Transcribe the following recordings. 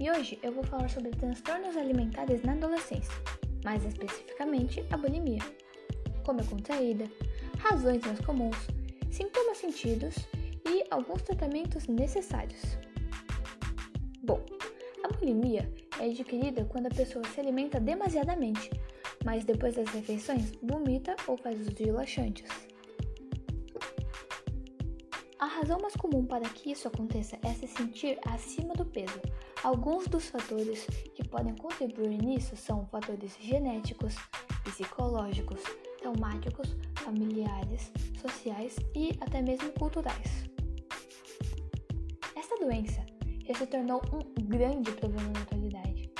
E hoje eu vou falar sobre transtornos alimentares na adolescência, mais especificamente a bulimia. Como é contraída, razões mais comuns, sintomas sentidos e alguns tratamentos necessários. Bom, a bulimia é adquirida quando a pessoa se alimenta demasiadamente, mas depois das refeições vomita ou faz uso de laxantes. Razão mais comum para que isso aconteça é se sentir acima do peso. Alguns dos fatores que podem contribuir nisso são fatores genéticos, psicológicos, traumáticos, familiares, sociais e até mesmo culturais. Esta doença já se tornou um grande problema na atualidade,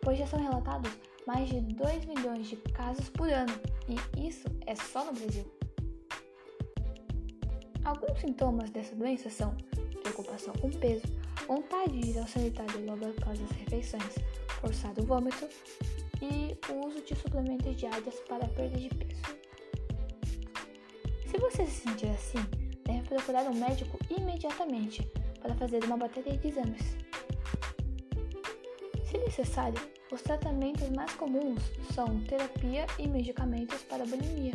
pois já são relatados mais de 2 milhões de casos por ano, e isso é só no Brasil. Alguns sintomas dessa doença são preocupação com peso, vontade de ir ao sanitário logo após as refeições, forçado vômito e o uso de suplementos diários para perda de peso. Se você se sentir assim, deve procurar um médico imediatamente para fazer uma bateria de exames. Se necessário, os tratamentos mais comuns são terapia e medicamentos para bulimia.